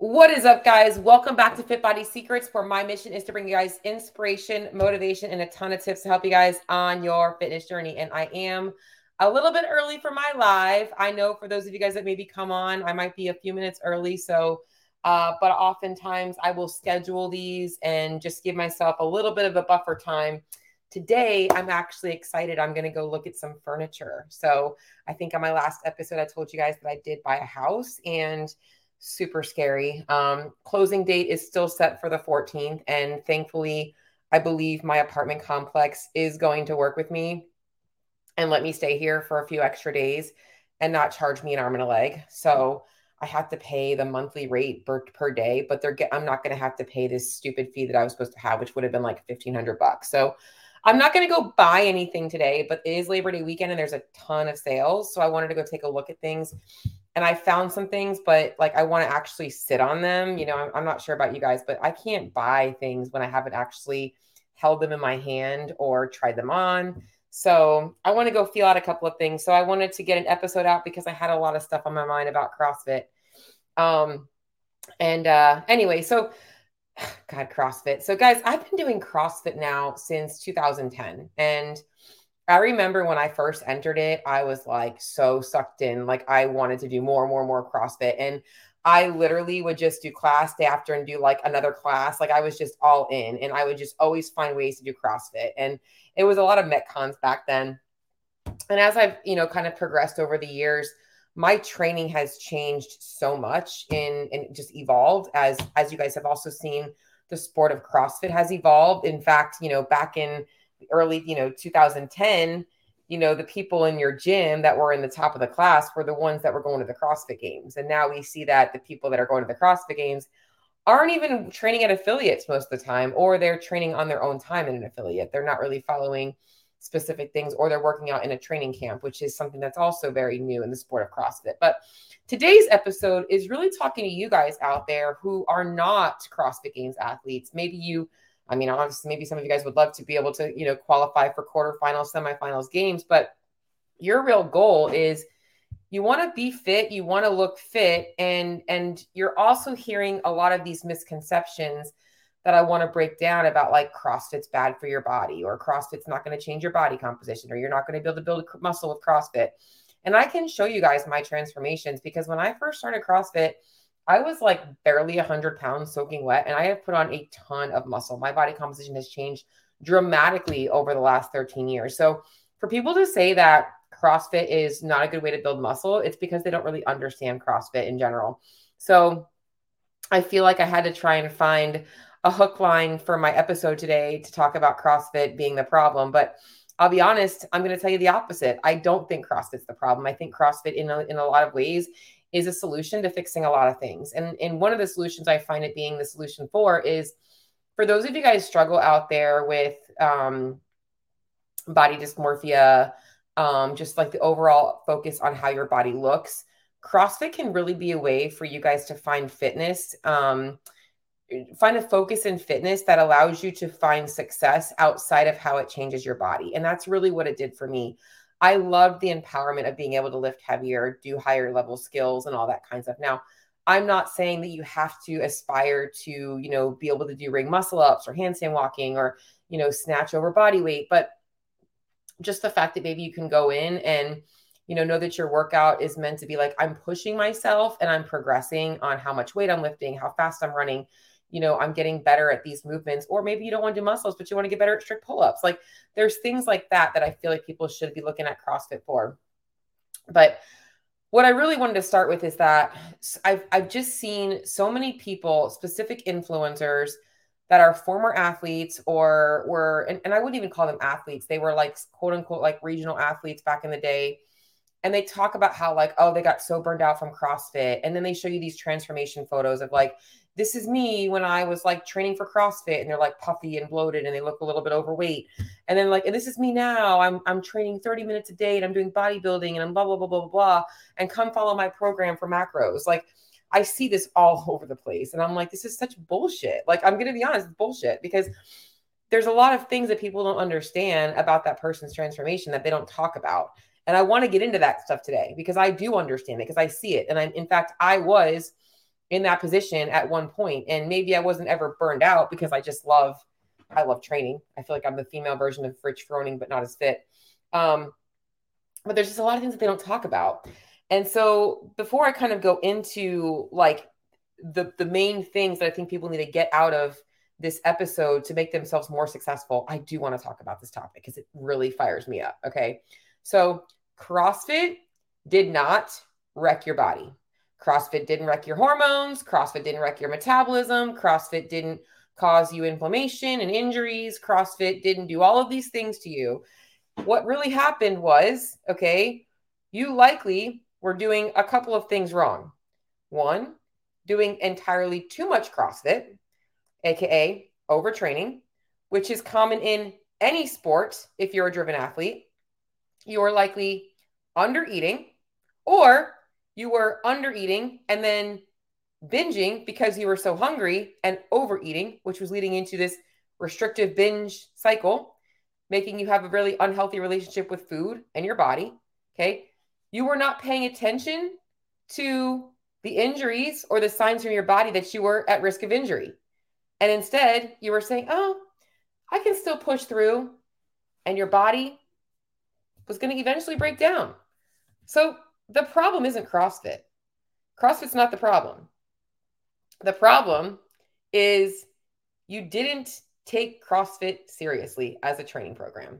What is up, guys? Welcome back to Fit Body Secrets, where my mission is to bring you guys inspiration, motivation, and a ton of tips to help you guys on your fitness journey. And I am a little bit early for my live. I know for those of you guys that maybe come on, I might be a few minutes early. So, uh, but oftentimes I will schedule these and just give myself a little bit of a buffer time. Today, I'm actually excited. I'm going to go look at some furniture. So, I think on my last episode, I told you guys that I did buy a house and super scary. Um, closing date is still set for the 14th. And thankfully, I believe my apartment complex is going to work with me and let me stay here for a few extra days and not charge me an arm and a leg. So I have to pay the monthly rate per, per day, but they're get, I'm not going to have to pay this stupid fee that I was supposed to have, which would have been like 1500 bucks. So I'm not going to go buy anything today, but it is Labor Day weekend and there's a ton of sales. So I wanted to go take a look at things and I found some things, but like I want to actually sit on them. You know, I'm, I'm, not sure about you guys, but I can't buy things when I haven't actually held them in my hand or tried them on. So I want to go feel out a couple of things. So I wanted to get an episode out because I had a lot of stuff on my mind about CrossFit. Um, and uh, anyway, so God, CrossFit. So guys, I've been doing CrossFit now since 2010, and I remember when I first entered it, I was like so sucked in. Like I wanted to do more and more and more CrossFit. And I literally would just do class day after and do like another class. Like I was just all in and I would just always find ways to do CrossFit. And it was a lot of Metcons back then. And as I've, you know, kind of progressed over the years, my training has changed so much in and just evolved as as you guys have also seen the sport of CrossFit has evolved. In fact, you know, back in early, you know, 2010, you know, the people in your gym that were in the top of the class were the ones that were going to the CrossFit games. And now we see that the people that are going to the CrossFit games aren't even training at affiliates most of the time, or they're training on their own time in an affiliate. They're not really following specific things, or they're working out in a training camp, which is something that's also very new in the sport of CrossFit. But today's episode is really talking to you guys out there who are not CrossFit Games athletes. Maybe you I mean, obviously, maybe some of you guys would love to be able to, you know, qualify for quarterfinals, semifinals games, but your real goal is you want to be fit, you want to look fit, and and you're also hearing a lot of these misconceptions that I want to break down about like CrossFit's bad for your body, or CrossFit's not going to change your body composition, or you're not going to be able to build muscle with CrossFit. And I can show you guys my transformations because when I first started CrossFit, I was like barely 100 pounds soaking wet, and I have put on a ton of muscle. My body composition has changed dramatically over the last 13 years. So, for people to say that CrossFit is not a good way to build muscle, it's because they don't really understand CrossFit in general. So, I feel like I had to try and find a hook line for my episode today to talk about CrossFit being the problem. But I'll be honest, I'm going to tell you the opposite. I don't think CrossFit's the problem. I think CrossFit, in a, in a lot of ways, is a solution to fixing a lot of things. And, and one of the solutions I find it being the solution for is for those of you guys struggle out there with um, body dysmorphia, um, just like the overall focus on how your body looks, CrossFit can really be a way for you guys to find fitness, um, find a focus in fitness that allows you to find success outside of how it changes your body. And that's really what it did for me. I love the empowerment of being able to lift heavier, do higher level skills and all that kind of stuff. Now, I'm not saying that you have to aspire to, you know, be able to do ring muscle ups or handstand walking or, you know, snatch over body weight, but just the fact that maybe you can go in and, you know, know that your workout is meant to be like, I'm pushing myself and I'm progressing on how much weight I'm lifting, how fast I'm running, you know, I'm getting better at these movements. Or maybe you don't want to do muscles, but you want to get better at strict pull ups. Like there's things like that that I feel like people should be looking at CrossFit for. But what I really wanted to start with is that I've, I've just seen so many people, specific influencers that are former athletes or were, and, and I wouldn't even call them athletes. They were like quote unquote like regional athletes back in the day and they talk about how like oh they got so burned out from crossfit and then they show you these transformation photos of like this is me when I was like training for CrossFit and they're like puffy and bloated and they look a little bit overweight. And then like, and this is me now. I'm I'm training 30 minutes a day and I'm doing bodybuilding and I'm blah blah blah blah blah blah. And come follow my program for macros. Like I see this all over the place. And I'm like, this is such bullshit. Like, I'm gonna be honest, it's bullshit because there's a lot of things that people don't understand about that person's transformation that they don't talk about. And I want to get into that stuff today because I do understand it because I see it. And I'm in fact, I was in that position at one point and maybe I wasn't ever burned out because I just love I love training. I feel like I'm the female version of Rich Froning, but not as fit. Um, but there's just a lot of things that they don't talk about. And so before I kind of go into like the the main things that I think people need to get out of this episode to make themselves more successful, I do want to talk about this topic because it really fires me up. Okay. So CrossFit did not wreck your body. CrossFit didn't wreck your hormones. CrossFit didn't wreck your metabolism. CrossFit didn't cause you inflammation and injuries. CrossFit didn't do all of these things to you. What really happened was, okay, you likely were doing a couple of things wrong. One, doing entirely too much CrossFit, aka overtraining, which is common in any sport if you're a driven athlete. You're likely under eating, or you were under eating and then binging because you were so hungry and overeating, which was leading into this restrictive binge cycle, making you have a really unhealthy relationship with food and your body. Okay. You were not paying attention to the injuries or the signs from your body that you were at risk of injury. And instead, you were saying, oh, I can still push through. And your body was going to eventually break down. So the problem isn't CrossFit. CrossFit's not the problem. The problem is you didn't take CrossFit seriously as a training program.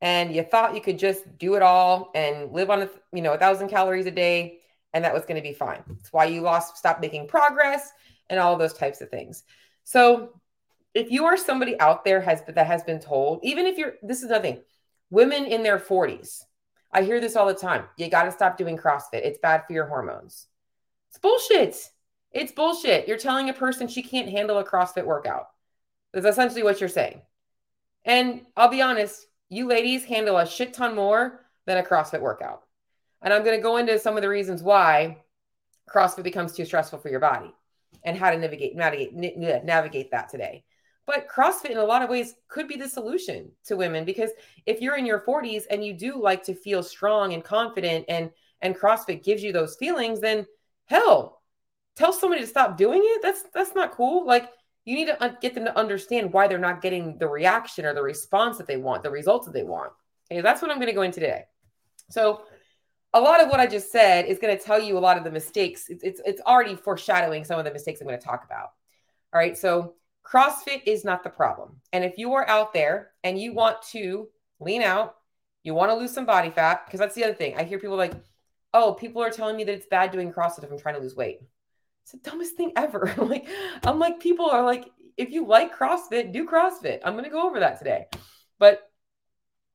And you thought you could just do it all and live on a, you know, a thousand calories a day and that was going to be fine. That's why you lost, stopped making progress and all those types of things. So if you are somebody out there has that has been told, even if you're this is nothing, women in their 40s, I hear this all the time. You got to stop doing CrossFit. It's bad for your hormones. It's bullshit. It's bullshit. You're telling a person she can't handle a CrossFit workout. That's essentially what you're saying. And I'll be honest, you ladies handle a shit ton more than a CrossFit workout. And I'm going to go into some of the reasons why CrossFit becomes too stressful for your body and how to navigate navigate navigate that today. But CrossFit in a lot of ways could be the solution to women because if you're in your 40s and you do like to feel strong and confident and and CrossFit gives you those feelings, then hell, tell somebody to stop doing it. That's that's not cool. Like you need to get them to understand why they're not getting the reaction or the response that they want, the results that they want. Okay, that's what I'm going to go into today. So a lot of what I just said is going to tell you a lot of the mistakes. It's, it's, it's already foreshadowing some of the mistakes I'm going to talk about. All right. So CrossFit is not the problem. And if you are out there and you want to lean out, you want to lose some body fat, because that's the other thing. I hear people like, oh, people are telling me that it's bad doing CrossFit if I'm trying to lose weight. It's the dumbest thing ever. like, I'm like, people are like, if you like CrossFit, do CrossFit. I'm going to go over that today. But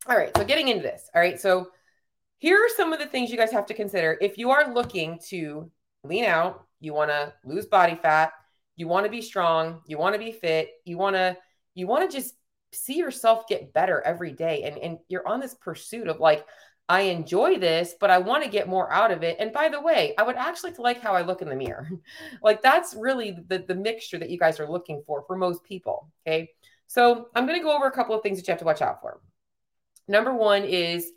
all right. So getting into this. All right. So here are some of the things you guys have to consider if you are looking to lean out, you want to lose body fat, you want to be strong, you want to be fit, you want to you want to just see yourself get better every day and and you're on this pursuit of like I enjoy this, but I want to get more out of it. And by the way, I would actually like how I look in the mirror. like that's really the, the mixture that you guys are looking for for most people. Okay. So I'm going to go over a couple of things that you have to watch out for. Number one is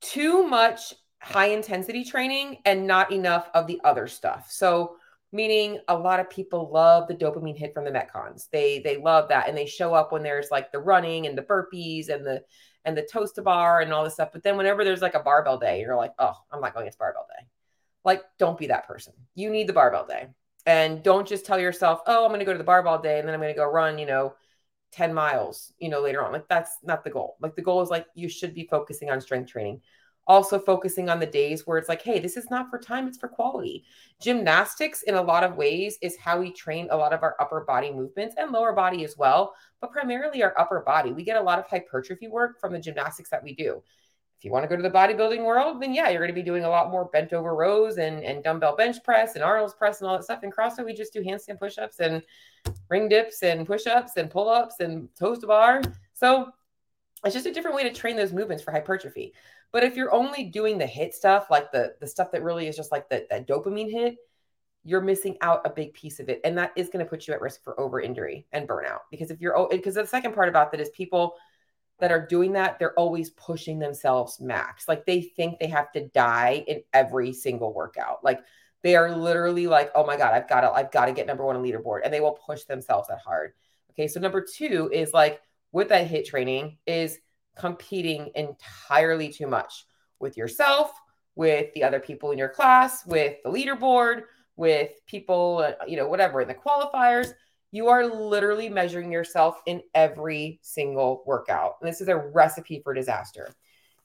too much high intensity training and not enough of the other stuff. So meaning a lot of people love the dopamine hit from the metcons. They they love that and they show up when there's like the running and the burpees and the and the toes to bar and all this stuff. But then whenever there's like a barbell day, you're like, oh, I'm not going. It's barbell day. Like, don't be that person. You need the barbell day. And don't just tell yourself, oh, I'm going to go to the barbell day and then I'm going to go run, you know, 10 miles, you know, later on. Like that's not the goal. Like the goal is like you should be focusing on strength training. Also focusing on the days where it's like, hey, this is not for time, it's for quality. Gymnastics in a lot of ways is how we train a lot of our upper body movements and lower body as well, but primarily our upper body. We get a lot of hypertrophy work from the gymnastics that we do. If you want to go to the bodybuilding world, then yeah, you're going to be doing a lot more bent over rows and, and dumbbell bench press and Arnold's press and all that stuff. In CrossFit, we just do handstand push-ups and ring dips and push-ups and pull-ups and toes to bar. So it's just a different way to train those movements for hypertrophy. But if you're only doing the HIIT stuff, like the the stuff that really is just like the, that dopamine hit, you're missing out a big piece of it, and that is going to put you at risk for over injury and burnout. Because if you're because the second part about that is people that are doing that, they're always pushing themselves max. Like they think they have to die in every single workout. Like They are literally like, oh my God, I've got to, I've got to get number one on leaderboard. And they will push themselves that hard. Okay. So number two is like with that HIIT training is competing entirely too much with yourself, with the other people in your class, with the leaderboard, with people, uh, you know, whatever in the qualifiers. You are literally measuring yourself in every single workout. And this is a recipe for disaster.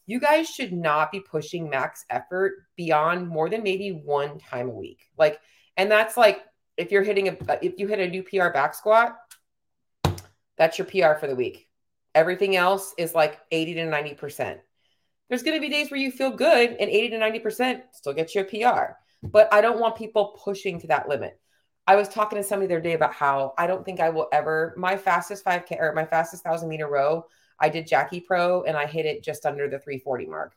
You guys should not be pushing max effort beyond more than maybe one time a week. Like, and that's like if you're hitting a, if you hit a new PR back squat, that's your PR for the week. Everything else is like 80 to 90%. There's going to be days where you feel good and 80 to 90% still gets you a PR. But I don't want people pushing to that limit. I was talking to somebody the other day about how I don't think I will ever my fastest 5k or my fastest 1000 meter row. I did Jackie Pro and I hit it just under the 340 mark.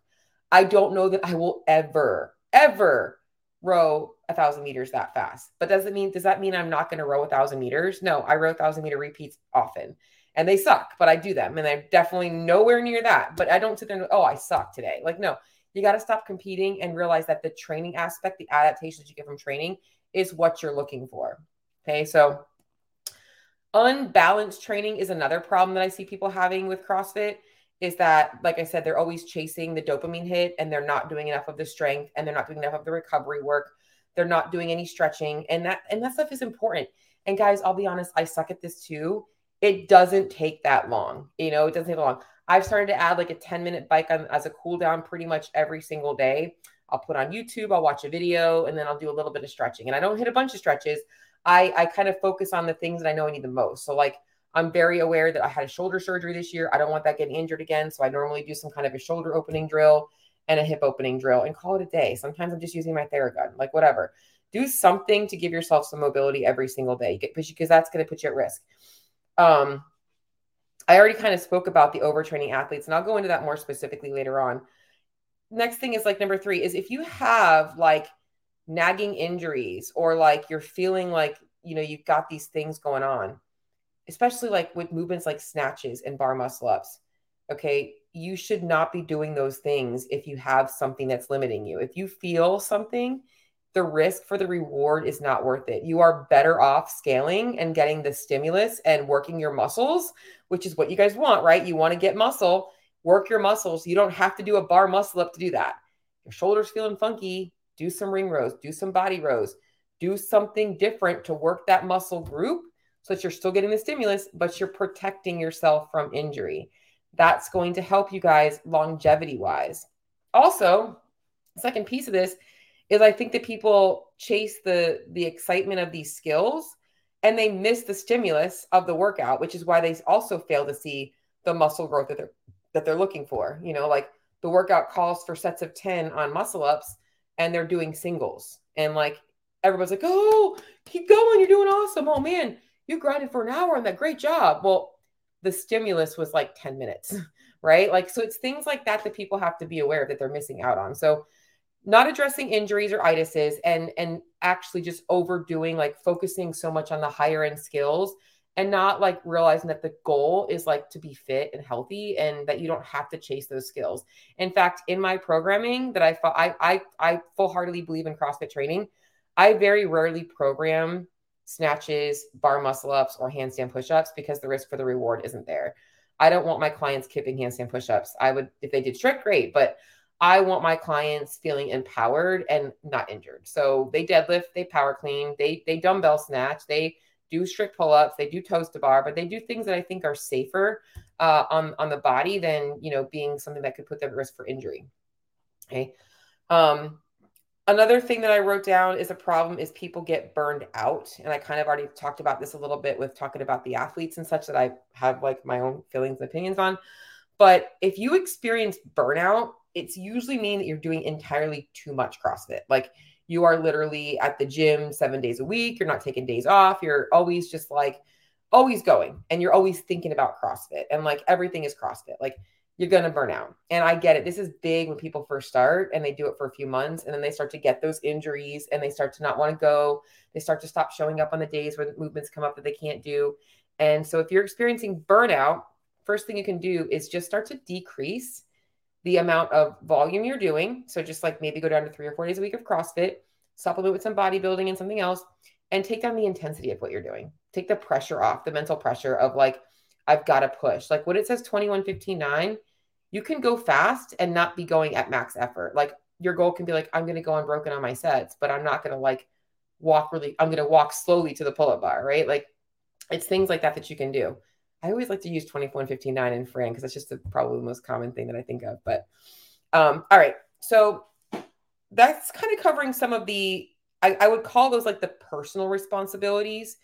I don't know that I will ever, ever row a thousand meters that fast. But does it mean does that mean I'm not going to row a thousand meters? No, I row a thousand meter repeats often. And they suck, but I do them. And I'm definitely nowhere near that. But I don't sit there and oh, I suck today. Like, no, you got to stop competing and realize that the training aspect, the adaptations you get from training is what you're looking for. Okay. So unbalanced training is another problem that I see people having with CrossFit is that, like I said, they're always chasing the dopamine hit and they're not doing enough of the strength and they're not doing enough of the recovery work. They're not doing any stretching. And that and that stuff is important. And guys, I'll be honest, I suck at this too. It doesn't take that long. You know, it doesn't take long. I've started to add like a 10 minute bike on, as a cool down pretty much every single day. I'll put on YouTube, I'll watch a video, and then I'll do a little bit of stretching. And I don't hit a bunch of stretches. I, I kind of focus on the things that I know I need the most. So, like, I'm very aware that I had a shoulder surgery this year. I don't want that getting injured again. So, I normally do some kind of a shoulder opening drill and a hip opening drill and call it a day. Sometimes I'm just using my Theragun, like, whatever. Do something to give yourself some mobility every single day because that's going to put you at risk. Um, I already kind of spoke about the overtraining athletes, and I'll go into that more specifically later on. Next thing is like number three is if you have like nagging injuries or like you're feeling like you know you've got these things going on especially like with movements like snatches and bar muscle ups okay you should not be doing those things if you have something that's limiting you. If you feel something the risk for the reward is not worth it you are better off scaling and getting the stimulus and working your muscles which is what you guys want right you want to get muscle work your muscles. You don't have to do a bar muscle up to do that. Your shoulders feeling funky, do some ring rows, do some body rows, do something different to work that muscle group so that you're still getting the stimulus, but you're protecting yourself from injury. That's going to help you guys longevity wise. Also, second piece of this is I think that people chase the the excitement of these skills and they miss the stimulus of the workout, which is why they also fail to see the muscle growth that they're that they're looking for. You know, like the workout calls for sets of 10 on muscle ups and they're doing singles. And like everybody's like, oh, keep going. You're doing awesome. Oh man, you grinded for an hour on that. Great job. Well, the stimulus was like 10 minutes, right? Like, so it's things like that that people have to be aware that they're missing out on. So, not addressing injuries or itises and and actually just overdoing like focusing so much on the higher end skills and not like realizing that the goal is like to be fit and healthy and that you don't have to chase those skills. In fact, in my programming that I I I, I full-heartedly believe in CrossFit training, I very rarely program snatches, bar muscle ups, or handstand push-ups because the risk for the reward isn't there. I don't want my clients kipping handstand push-ups. I would if they did strict, great, but I want my clients feeling empowered and not injured. So they deadlift, they power clean, they they dumbbell snatch, they do strict pull-ups, they do toes to bar, but they do things that I think are safer uh, on on the body than you know being something that could put them at risk for injury. Okay. Um, another thing that I wrote down is a problem is people get burned out, and I kind of already talked about this a little bit with talking about the athletes and such that I have like my own feelings and opinions on. But if you experience burnout, it's usually mean that you're doing entirely too much CrossFit. Like you are literally at the gym seven days a week. You're not taking days off. You're always just like, always going and you're always thinking about CrossFit and like everything is CrossFit. Like you're going to burn out. And I get it. This is big when people first start and they do it for a few months and then they start to get those injuries and they start to not want to go. They start to stop showing up on the days where the movements come up that they can't do. And so if you're experiencing burnout, first thing you can do is just start to decrease the amount of volume you're doing. So just like maybe go down to three or four days a week of CrossFit, supplement with some bodybuilding and something else, and take down the intensity of what you're doing. Take the pressure off, the mental pressure of like, I've got to push. Like when it says 21, 15, you can go fast and not be going at max effort. Like your goal can be like, I'm going to go unbroken on my sets, but I'm not going to like walk really, I'm going to walk slowly to the pull up bar, right? Like it's things like that that you can do. I always like to use 24 and 15, 9 in Fran because that's just the, probably the most common thing that I think of. But um, all right. So that's kind of covering some of the, I, I would call those like the personal responsibilities.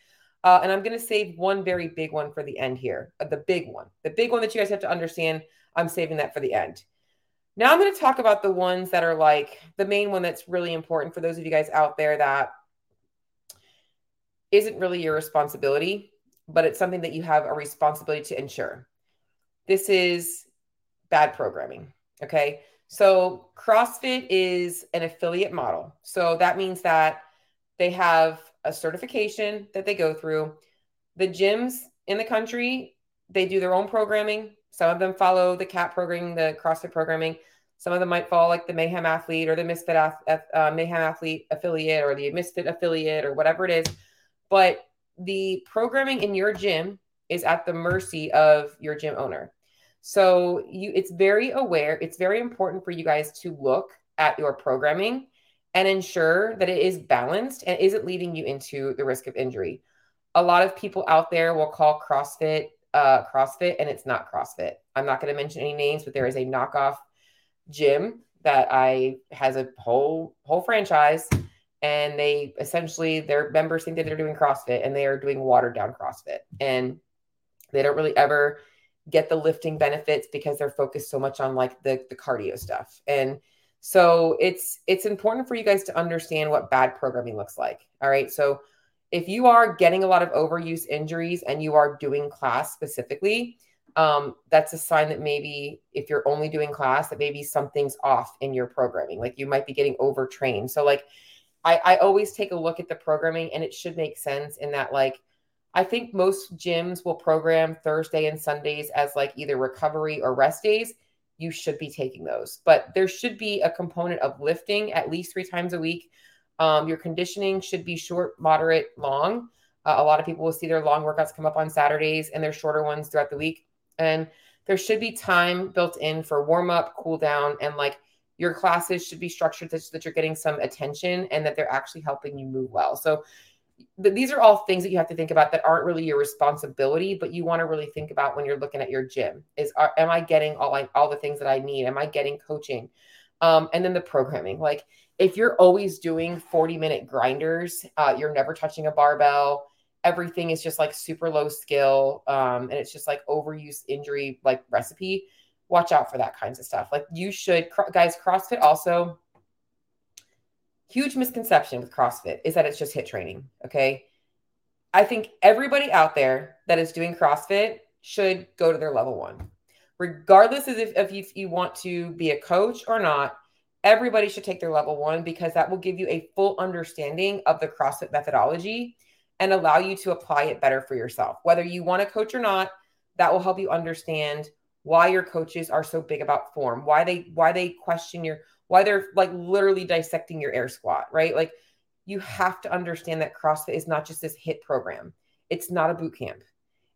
Uh, and I'm going to save one very big one for the end here. Uh, the big one, the big one that you guys have to understand. I'm saving that for the end. Now I'm going to talk about the ones that are like the main one that's really important for those of you guys out there that isn't really your responsibility, but it's something that you have a responsibility to ensure. This is bad programming. Okay. So CrossFit is an affiliate model. So that means that they have a certification that they go through. The gyms in the country, they do their own programming. Some of them follow the CAT programming, the CrossFit programming. Some of them might follow like the Mayhem Athlete or the Misfit uh, Mayhem Athlete affiliate or the Misfit affiliate or whatever it is. But the programming in your gym is at the mercy of your gym owner. So you it's very aware, it's very important for you guys to look at your programming and ensure that it is balanced and isn't leading you into the risk of injury. A lot of people out there will call CrossFit uh, CrossFit and it's not CrossFit. I'm not going to mention any names, but there is a knockoff gym that I has a whole whole franchise and they essentially their members think that they're doing CrossFit and they are doing watered down CrossFit. And they don't really ever get the lifting benefits because they're focused so much on like the the cardio stuff. And so it's it's important for you guys to understand what bad programming looks like. All right? So if you are getting a lot of overuse injuries and you are doing class specifically um, that's a sign that maybe if you're only doing class that maybe something's off in your programming. Like you might be getting overtrained. So like I, I always take a look at the programming and it should make sense in that like I think most gyms will program Thursday and Sundays as like either recovery or rest days. You should be taking those, but there should be a component of lifting at least three times a week. Um, your conditioning should be short, moderate, long. Uh, a lot of people will see their long workouts come up on Saturdays and their shorter ones throughout the week. And there should be time built in for warm up, cool down, and like your classes should be structured so that you're getting some attention and that they're actually helping you move well. So th- these are all things that you have to think about that aren't really your responsibility, but you want to really think about when you're looking at your gym is are, am I getting all all the things that I need? Am I getting coaching? Um, and then the programming, like if you're always doing 40 minute grinders, uh, you're never touching a barbell. Everything is just like super low skill. Um, and it's just like overuse injury, like recipe watch out for that kinds of stuff. Like you should, guys, CrossFit also, huge misconception with CrossFit is that it's just HIIT training. Okay. I think everybody out there that is doing CrossFit should go to their level one, regardless of if, if you, want to be a coach or not. Everybody should take their level one because that will give you a full understanding of the CrossFit methodology and allow you to apply it better for yourself. Whether you want to coach or not, that will help you understand why your coaches are so big about form, why they why they question your why they're like literally dissecting your air squat, right? Like you have to understand that CrossFit is not just this HIIT program. It's not a boot camp.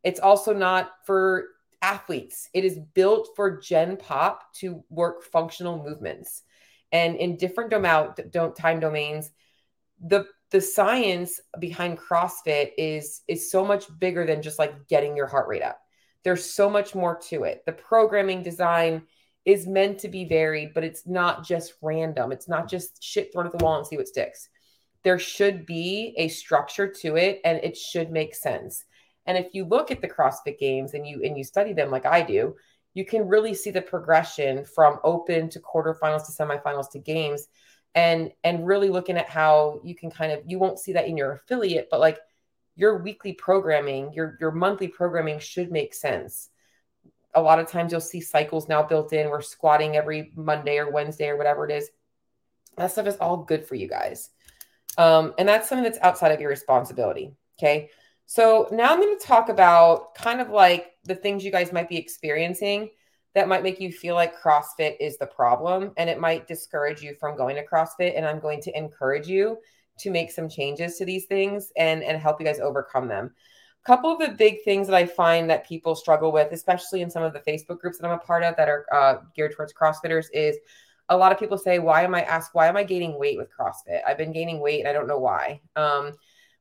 It's also not for athletes. It is built for Gen Pop to work functional movements. And in different dom- don't time domains, the the science behind CrossFit is is so much bigger than just like getting your heart rate up. There's so much more to it. The programming design is meant to be varied, but it's not just random. It's not just shit thrown at the wall and see what sticks. There should be a structure to it and it should make sense. And if you look at the CrossFit games and you and you study them like I do, you can really see the progression from open to quarterfinals to semifinals to games and and really looking at how you can kind of you won't see that in your affiliate, but like your weekly programming, your your monthly programming should make sense. A lot of times you'll see cycles now built in. We're squatting every Monday or Wednesday or whatever it is. That stuff is all good for you guys. Um, and that's something that's outside of your responsibility. Okay. So now I'm going to talk about kind of like the things you guys might be experiencing that might make you feel like CrossFit is the problem and it might discourage you from going to CrossFit. And I'm going to encourage you to make some changes to these things and and help you guys overcome them. A couple of the big things that i find that people struggle with especially in some of the facebook groups that i'm a part of that are uh, geared towards crossfitters is a lot of people say why am i asked why am i gaining weight with crossfit? I've been gaining weight and i don't know why. Um,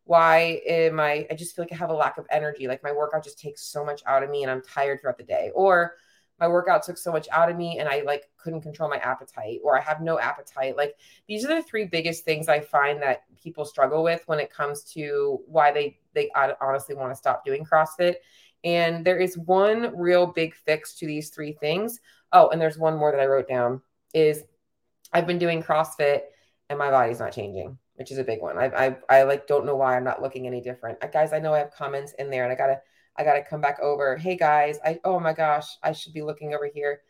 why am i i just feel like i have a lack of energy. Like my workout just takes so much out of me and i'm tired throughout the day. Or my workout took so much out of me and I like couldn't control my appetite or I have no appetite. Like these are the three biggest things I find that people struggle with when it comes to why they they honestly want to stop doing CrossFit. And there is one real big fix to these three things. Oh, and there's one more that I wrote down is I've been doing CrossFit and my body's not changing, which is a big one. I I, I like don't know why I'm not looking any different. I, guys, I know I have comments in there and I gotta I got to come back over. Hey guys, I oh my gosh, I should be looking over here.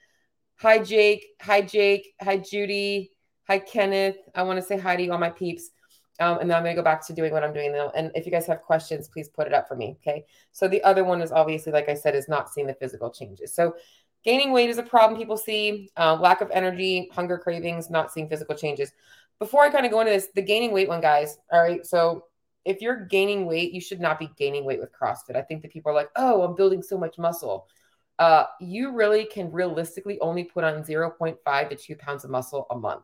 Hi Jake, hi Jake, hi Judy, hi Kenneth. I want to say hi to you all my peeps. Um, and then I'm going to go back to doing what I'm doing now. And if you guys have questions, please put it up for me. Okay. So the other one is obviously, like I said, is not seeing the physical changes. So gaining weight is a problem people see, uh, lack of energy, hunger cravings, not seeing physical changes. Before I kind of go into this, the gaining weight one, guys. All right. So if you're gaining weight, you should not be gaining weight with CrossFit. I think that people are like, oh, I'm building so much muscle. Uh, you really can realistically only put on 0.5 to 2 pounds of muscle a month.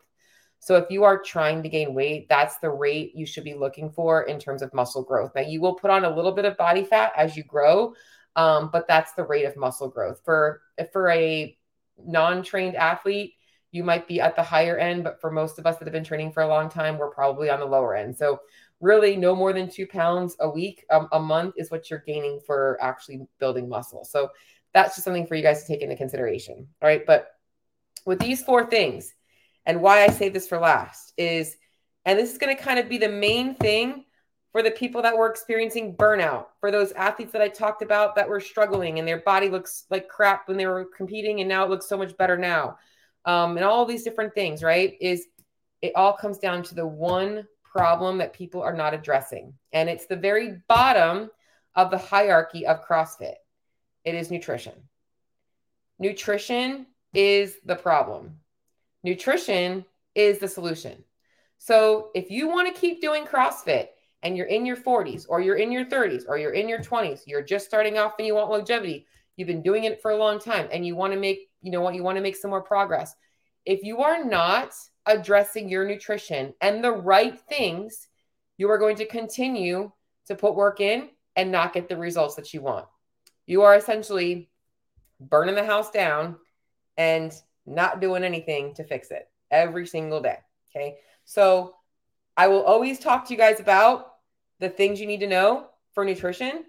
So if you are trying to gain weight, that's the rate you should be looking for in terms of muscle growth. Now you will put on a little bit of body fat as you grow, um, but that's the rate of muscle growth. For for a non-trained athlete, you might be at the higher end, but for most of us that have been training for a long time, we're probably on the lower end. So really no more than two pounds a week, um, a month is what you're gaining for actually building muscle. So that's just something for you guys to take into consideration. All right. But with these four things, and why I say this for last is, and this is going to kind of be the main thing for the people that were experiencing burnout, for those athletes that I talked about that were struggling and their body looks like crap when they were competing and now it looks so much better now. Um, and all these different things, right? Is it all comes down to the one problem that people are not addressing. And it's the very bottom of the hierarchy of CrossFit it is nutrition. Nutrition is the problem, nutrition is the solution. So if you want to keep doing CrossFit and you're in your 40s or you're in your 30s or you're in your 20s, you're just starting off and you want longevity, you've been doing it for a long time and you want to make, you know what, you want to make some more progress. If you are not addressing your nutrition and the right things, you are going to continue to put work in and not get the results that you want. You are essentially burning the house down and not doing anything to fix it every single day. Okay. So I will always talk to you guys about the things you need to know for nutrition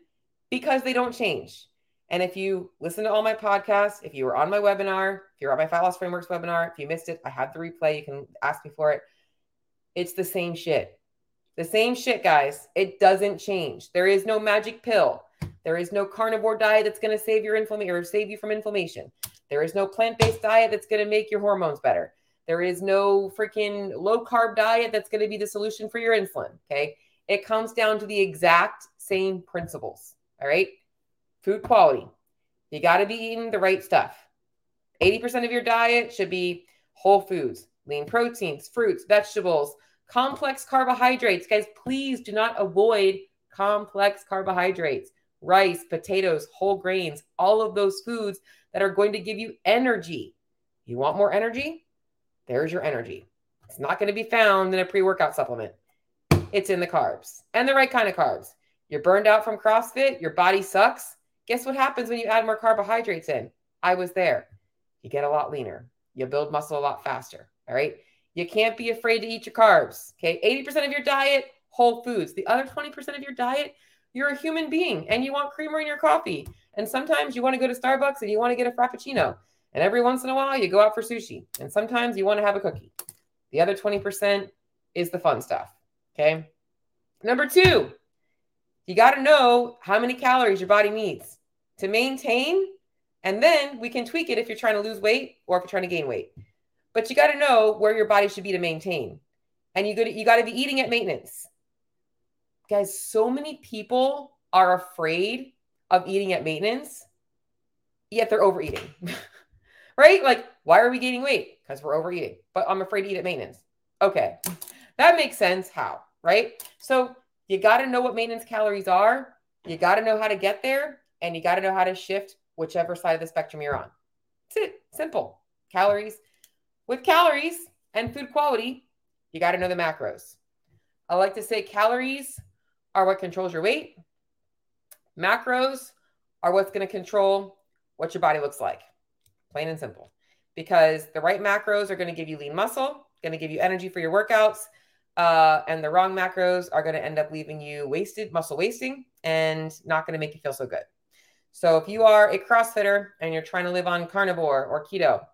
because they don't change. And if you listen to all my podcasts, if you were on my webinar, if you're on my Fat Loss Frameworks webinar, if you missed it, I have the replay. You can ask me for it. It's the same shit. The same shit, guys. It doesn't change. There is no magic pill. There is no carnivore diet that's going to save your inflammation or save you from inflammation. There is no plant-based diet that's going to make your hormones better. There is no freaking low carb diet that's going to be the solution for your insulin. Okay. It comes down to the exact same principles. All right food quality. You got to be eating the right stuff. 80% of your diet should be whole foods, lean proteins, fruits, vegetables, complex carbohydrates. Guys, please do not avoid complex carbohydrates, rice, potatoes, whole grains, all of those foods that are going to give you energy. You want more energy? There's your energy. It's not going to be found in a pre workout supplement, it's in the carbs and the right kind of carbs. You're burned out from CrossFit, your body sucks. Guess what happens when you add more carbohydrates in? I was there. You get a lot leaner. You build muscle a lot faster. All right. You can't be afraid to eat your carbs. Okay. 80% of your diet, whole foods. The other 20% of your diet, you're a human being and you want creamer in your coffee. And sometimes you want to go to Starbucks and you want to get a Frappuccino. And every once in a while, you go out for sushi. And sometimes you want to have a cookie. The other 20% is the fun stuff. Okay. Number two, you got to know how many calories your body needs to maintain. And then we can tweak it if you're trying to lose weight or if you're trying to gain weight. But you got to know where your body should be to maintain. And you got you got to be eating at maintenance. Guys, so many people are afraid of eating at maintenance, yet they're overeating. right? Like, why are we gaining weight? Because we're overeating. But I'm afraid to eat at maintenance. Okay. That makes sense. How? right? So you got to know what maintenance calories are. You got to know how to get there and you got to know how to shift whichever side of the spectrum you're on. That's it. Simple. Calories. With calories and food quality, you got to know the macros. I like to say calories are what controls your weight. Macros are what's going to control what your body looks like. Plain and simple. Because the right macros are going to give you lean muscle, going to give you energy for your workouts, uh, and the wrong macros are going to end up leaving you wasted, muscle wasting, and not going to make you feel so good. So if you are a CrossFitter and you're trying to live on carnivore or keto,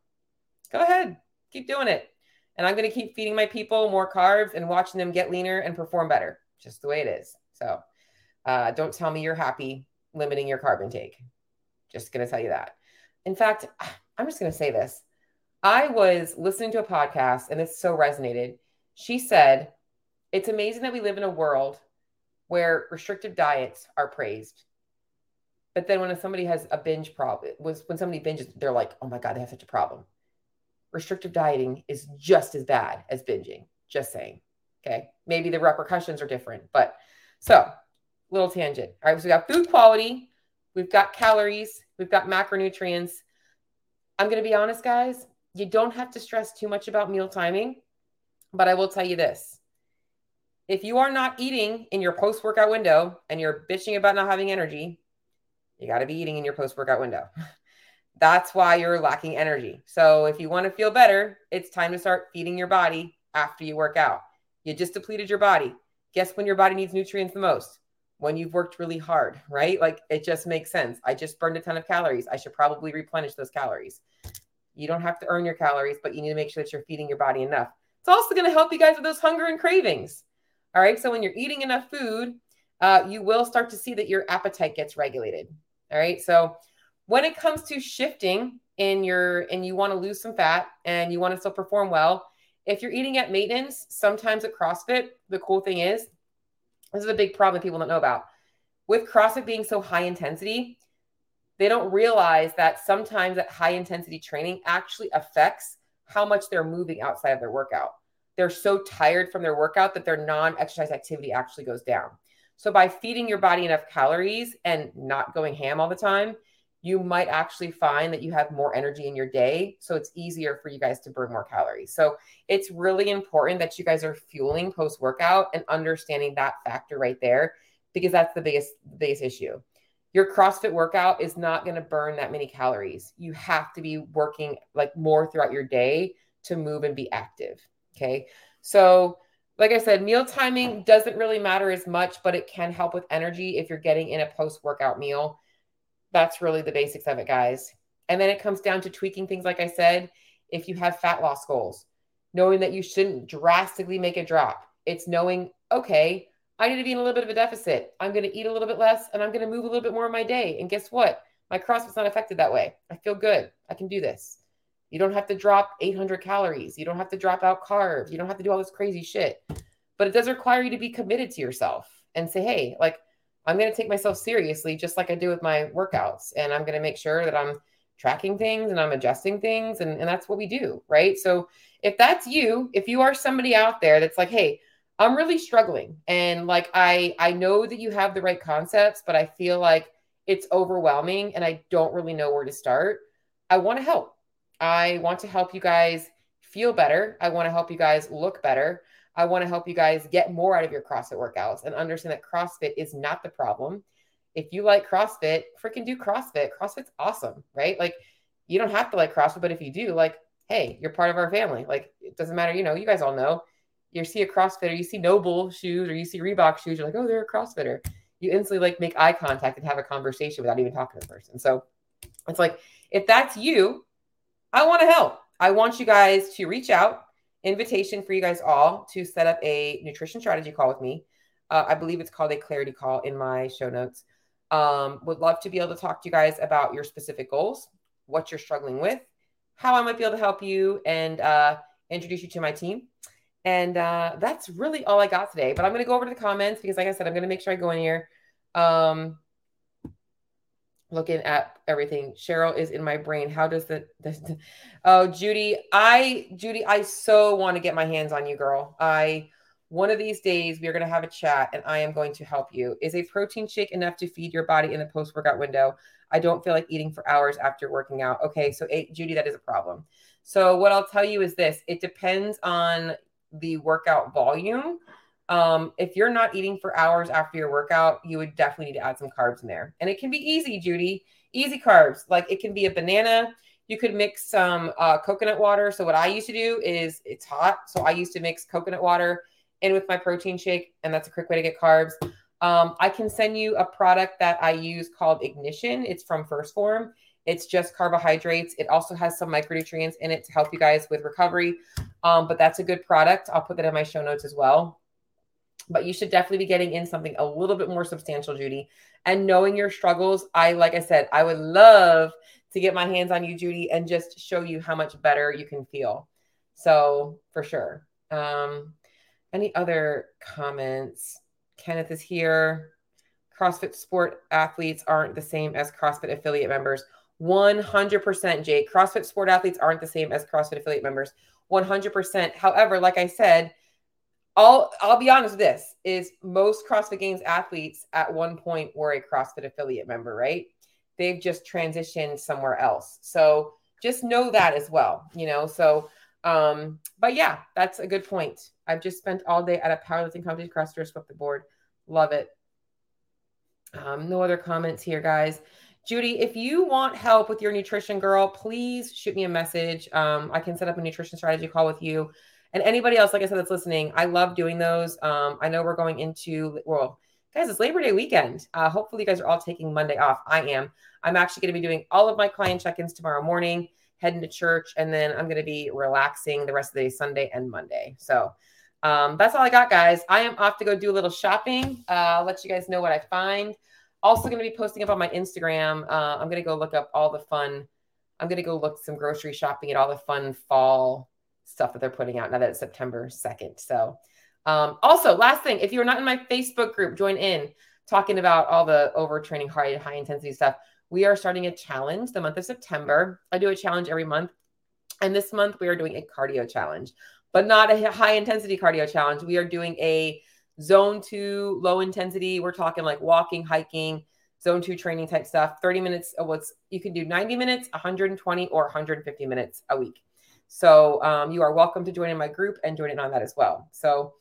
go ahead, keep doing it. And I'm going to keep feeding my people more carbs and watching them get leaner and perform better, just the way it is. So uh, don't tell me you're happy limiting your carb intake. Just going to tell you that. In fact, I'm just going to say this. I was listening to a podcast and this so resonated. She said, It's amazing that we live in a world where restrictive diets are praised. But then when somebody has a binge problem, was when somebody binges, they're like, oh my God, they have such a problem. Restrictive dieting is just as bad as binging. Just saying. Okay. Maybe the repercussions are different. But so, little tangent. All right. So we got food quality, we've got calories, we've got macronutrients. I'm going to be honest, guys. You don't have to stress too much about meal timing, but I will tell you this. If you are not eating in your post workout window and you're bitching about not having energy, you got to be eating in your post workout window. That's why you're lacking energy. So if you want to feel better, it's time to start feeding your body after you work out. You just depleted your body. Guess when your body needs nutrients the most? When you've worked really hard, right? Like it just makes sense. I just burned a ton of calories. I should probably replenish those calories. You don't have to earn your calories, but you need to make sure that you're feeding your body enough. It's also going to help you guys with those hunger and cravings. All right. So when you're eating enough food, uh, you will start to see that your appetite gets regulated. All right. So when it comes to shifting in your and you want to lose some fat and you want to still perform well, if you're eating at maintenance, sometimes at CrossFit, the cool thing is this is a big problem that people don't know about. With CrossFit being so high intensity, they don't realize that sometimes that high intensity training actually affects how much they're moving outside of their workout. They're so tired from their workout that their non exercise activity actually goes down. So, by feeding your body enough calories and not going ham all the time, you might actually find that you have more energy in your day. So, it's easier for you guys to burn more calories. So, it's really important that you guys are fueling post workout and understanding that factor right there because that's the biggest, biggest issue your CrossFit workout is not going to burn that many calories. You have to be working like more throughout your day to move and be active. Okay. So, like I said, meal timing doesn't really matter as much, but it can help with energy if you're getting in a post workout meal. That's really the basics of it, guys. And then it comes down to tweaking things, like I said, if you have fat loss goals, knowing that you shouldn't drastically make a drop. It's knowing, okay, I need to be in a little bit of a deficit. I'm going to eat a little bit less and I'm going to move a little bit more in my day. And guess what? My CrossFit's not affected that way. I feel good. I can do this. You don't have to drop 800 calories. You don't have to drop out carbs. You don't have to do all this crazy shit. But it does require you to be committed to yourself and say, hey, like, I'm going to take myself seriously, just like I do with my workouts. And I'm going to make sure that I'm tracking things and I'm adjusting things. And, and that's what we do. Right. So if that's you, if you are somebody out there that's like, hey, I'm really struggling. And like I I know that you have the right concepts, but I feel like it's overwhelming and I don't really know where to start. I want to help. I want to help you guys feel better. I want to help you guys look better. I want to help you guys get more out of your CrossFit workouts and understand that CrossFit is not the problem. If you like CrossFit, freaking do CrossFit. CrossFit's awesome, right? Like you don't have to like CrossFit, but if you do, like, hey, you're part of our family. Like it doesn't matter, you know, you guys all know you see a CrossFitter, you see NOBULL shoes or you see Reebok shoes, you're like, oh, they're a CrossFitter. You instantly like make eye contact and have a conversation without even talking to the person. So it's like, if that's you, I want to help. I want you guys to reach out. Invitation for you guys all to set up a nutrition strategy call with me. Uh, I believe it's called a clarity call in my show notes. Um, would love to be able to talk to you guys about your specific goals, what you're struggling with, how I might be able to help you, and uh, introduce you to my team. And uh, that's really all I got today. But I'm going to go over to the comments because, like I said, I'm going to make sure I go in here. Um, looking at everything. Cheryl is in my brain. How does the, the, oh Judy, I Judy, I so want to get my hands on you, girl. I One of these days, we are going to have a chat and I am going to help you. Is a protein shake enough to feed your body in the post workout window? I don't feel like eating for hours after working out. Okay, so Judy, that is a problem. So, what I'll tell you is this it depends on the workout volume. Um, if you're not eating for hours after your workout, you would definitely need to add some carbs in there. And it can be easy, Judy. Easy carbs. Like it can be a banana. You could mix some uh, coconut water. So what I used to do is it's hot. So I used to mix coconut water in with my protein shake, and that's a quick way to get carbs. Um, I can send you a product that I use called Ignition. It's from 1st Phorm. It's just carbohydrates. It also has some micronutrients in it to help you guys with recovery. Um, but that's a good product. I'll put that in my show notes as well. But you should definitely be getting in something a little bit more substantial, Judy. And knowing your struggles, I, like I said, I would love to get my hands on you, Judy, and just show you how much better you can feel. So for sure. Um, any other comments? Kenneth is here. CrossFit sport athletes aren't the same as CrossFit affiliate members. 100% Jake. CrossFit sport athletes aren't the same as CrossFit affiliate members. 100%. However, like I said, I'll I'll be honest with this is most CrossFit Games athletes at one point were a CrossFit affiliate member, right? They've just transitioned somewhere else. So just know that as well, you know. So um, but yeah, that's a good point. I've just spent all day at a powerlifting competition CrossFit swept the board. Love it. Um, no other comments here, guys. Judy, if you want help with your nutrition, girl, please shoot me a message. Um, I can set up a nutrition strategy call with you. And anybody else, like I said, that's listening, I love doing those. Um, I know we're going into, well, guys, it's Labor Day weekend. Uh, hopefully, you guys are all taking Monday off. I am. I'm actually going to be doing all of my client check ins tomorrow morning, heading to church, and then I'm going to be relaxing the rest of the day, Sunday and Monday. So um, that's all I got, guys. I am off to go do a little shopping. Uh, I'll let you guys know what I find. Also, going to be posting up on my Instagram. Uh, I'm going to go look up all the fun. I'm going to go look some grocery shopping at all the fun fall stuff that they're putting out now that it's September 2nd. So, um, also, last thing, if you're not in my Facebook group, join in talking about all the overtraining, high, high intensity stuff. We are starting a challenge the month of September. I do a challenge every month. And this month we are doing a cardio challenge, but not a high intensity cardio challenge. We are doing a zone two, low intensity. We're talking like walking, hiking, zone two training type stuff. 30 minutes of what's you can do 90 minutes, 120 or 150 minutes a week. So um, you are welcome to join in my group and join in on that as well. So,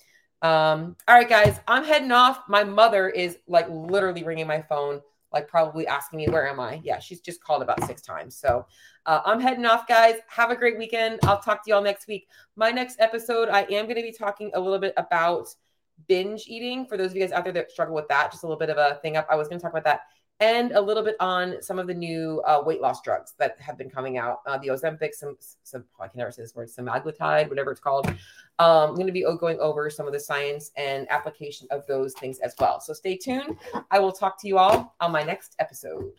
um, all right, guys, I'm heading off. My mother is like literally ringing my phone, like probably asking me, where am I? Yeah, she's just called about six times. So uh, I'm heading off, guys. Have a great weekend. I'll talk to y'all next week. My next episode, I am going to be talking a little bit about binge eating for those of you guys out there that struggle with that. Just a little bit of a thing up. I was going to talk about that and a little bit on some of the new uh, weight loss drugs that have been coming out. Uh, the Ozempic, some, some oh, I can never say this word, semaglutide, whatever it's called. Um, I'm going to be going over some of the science and application of those things as well. So stay tuned. I will talk to you all on my next episode.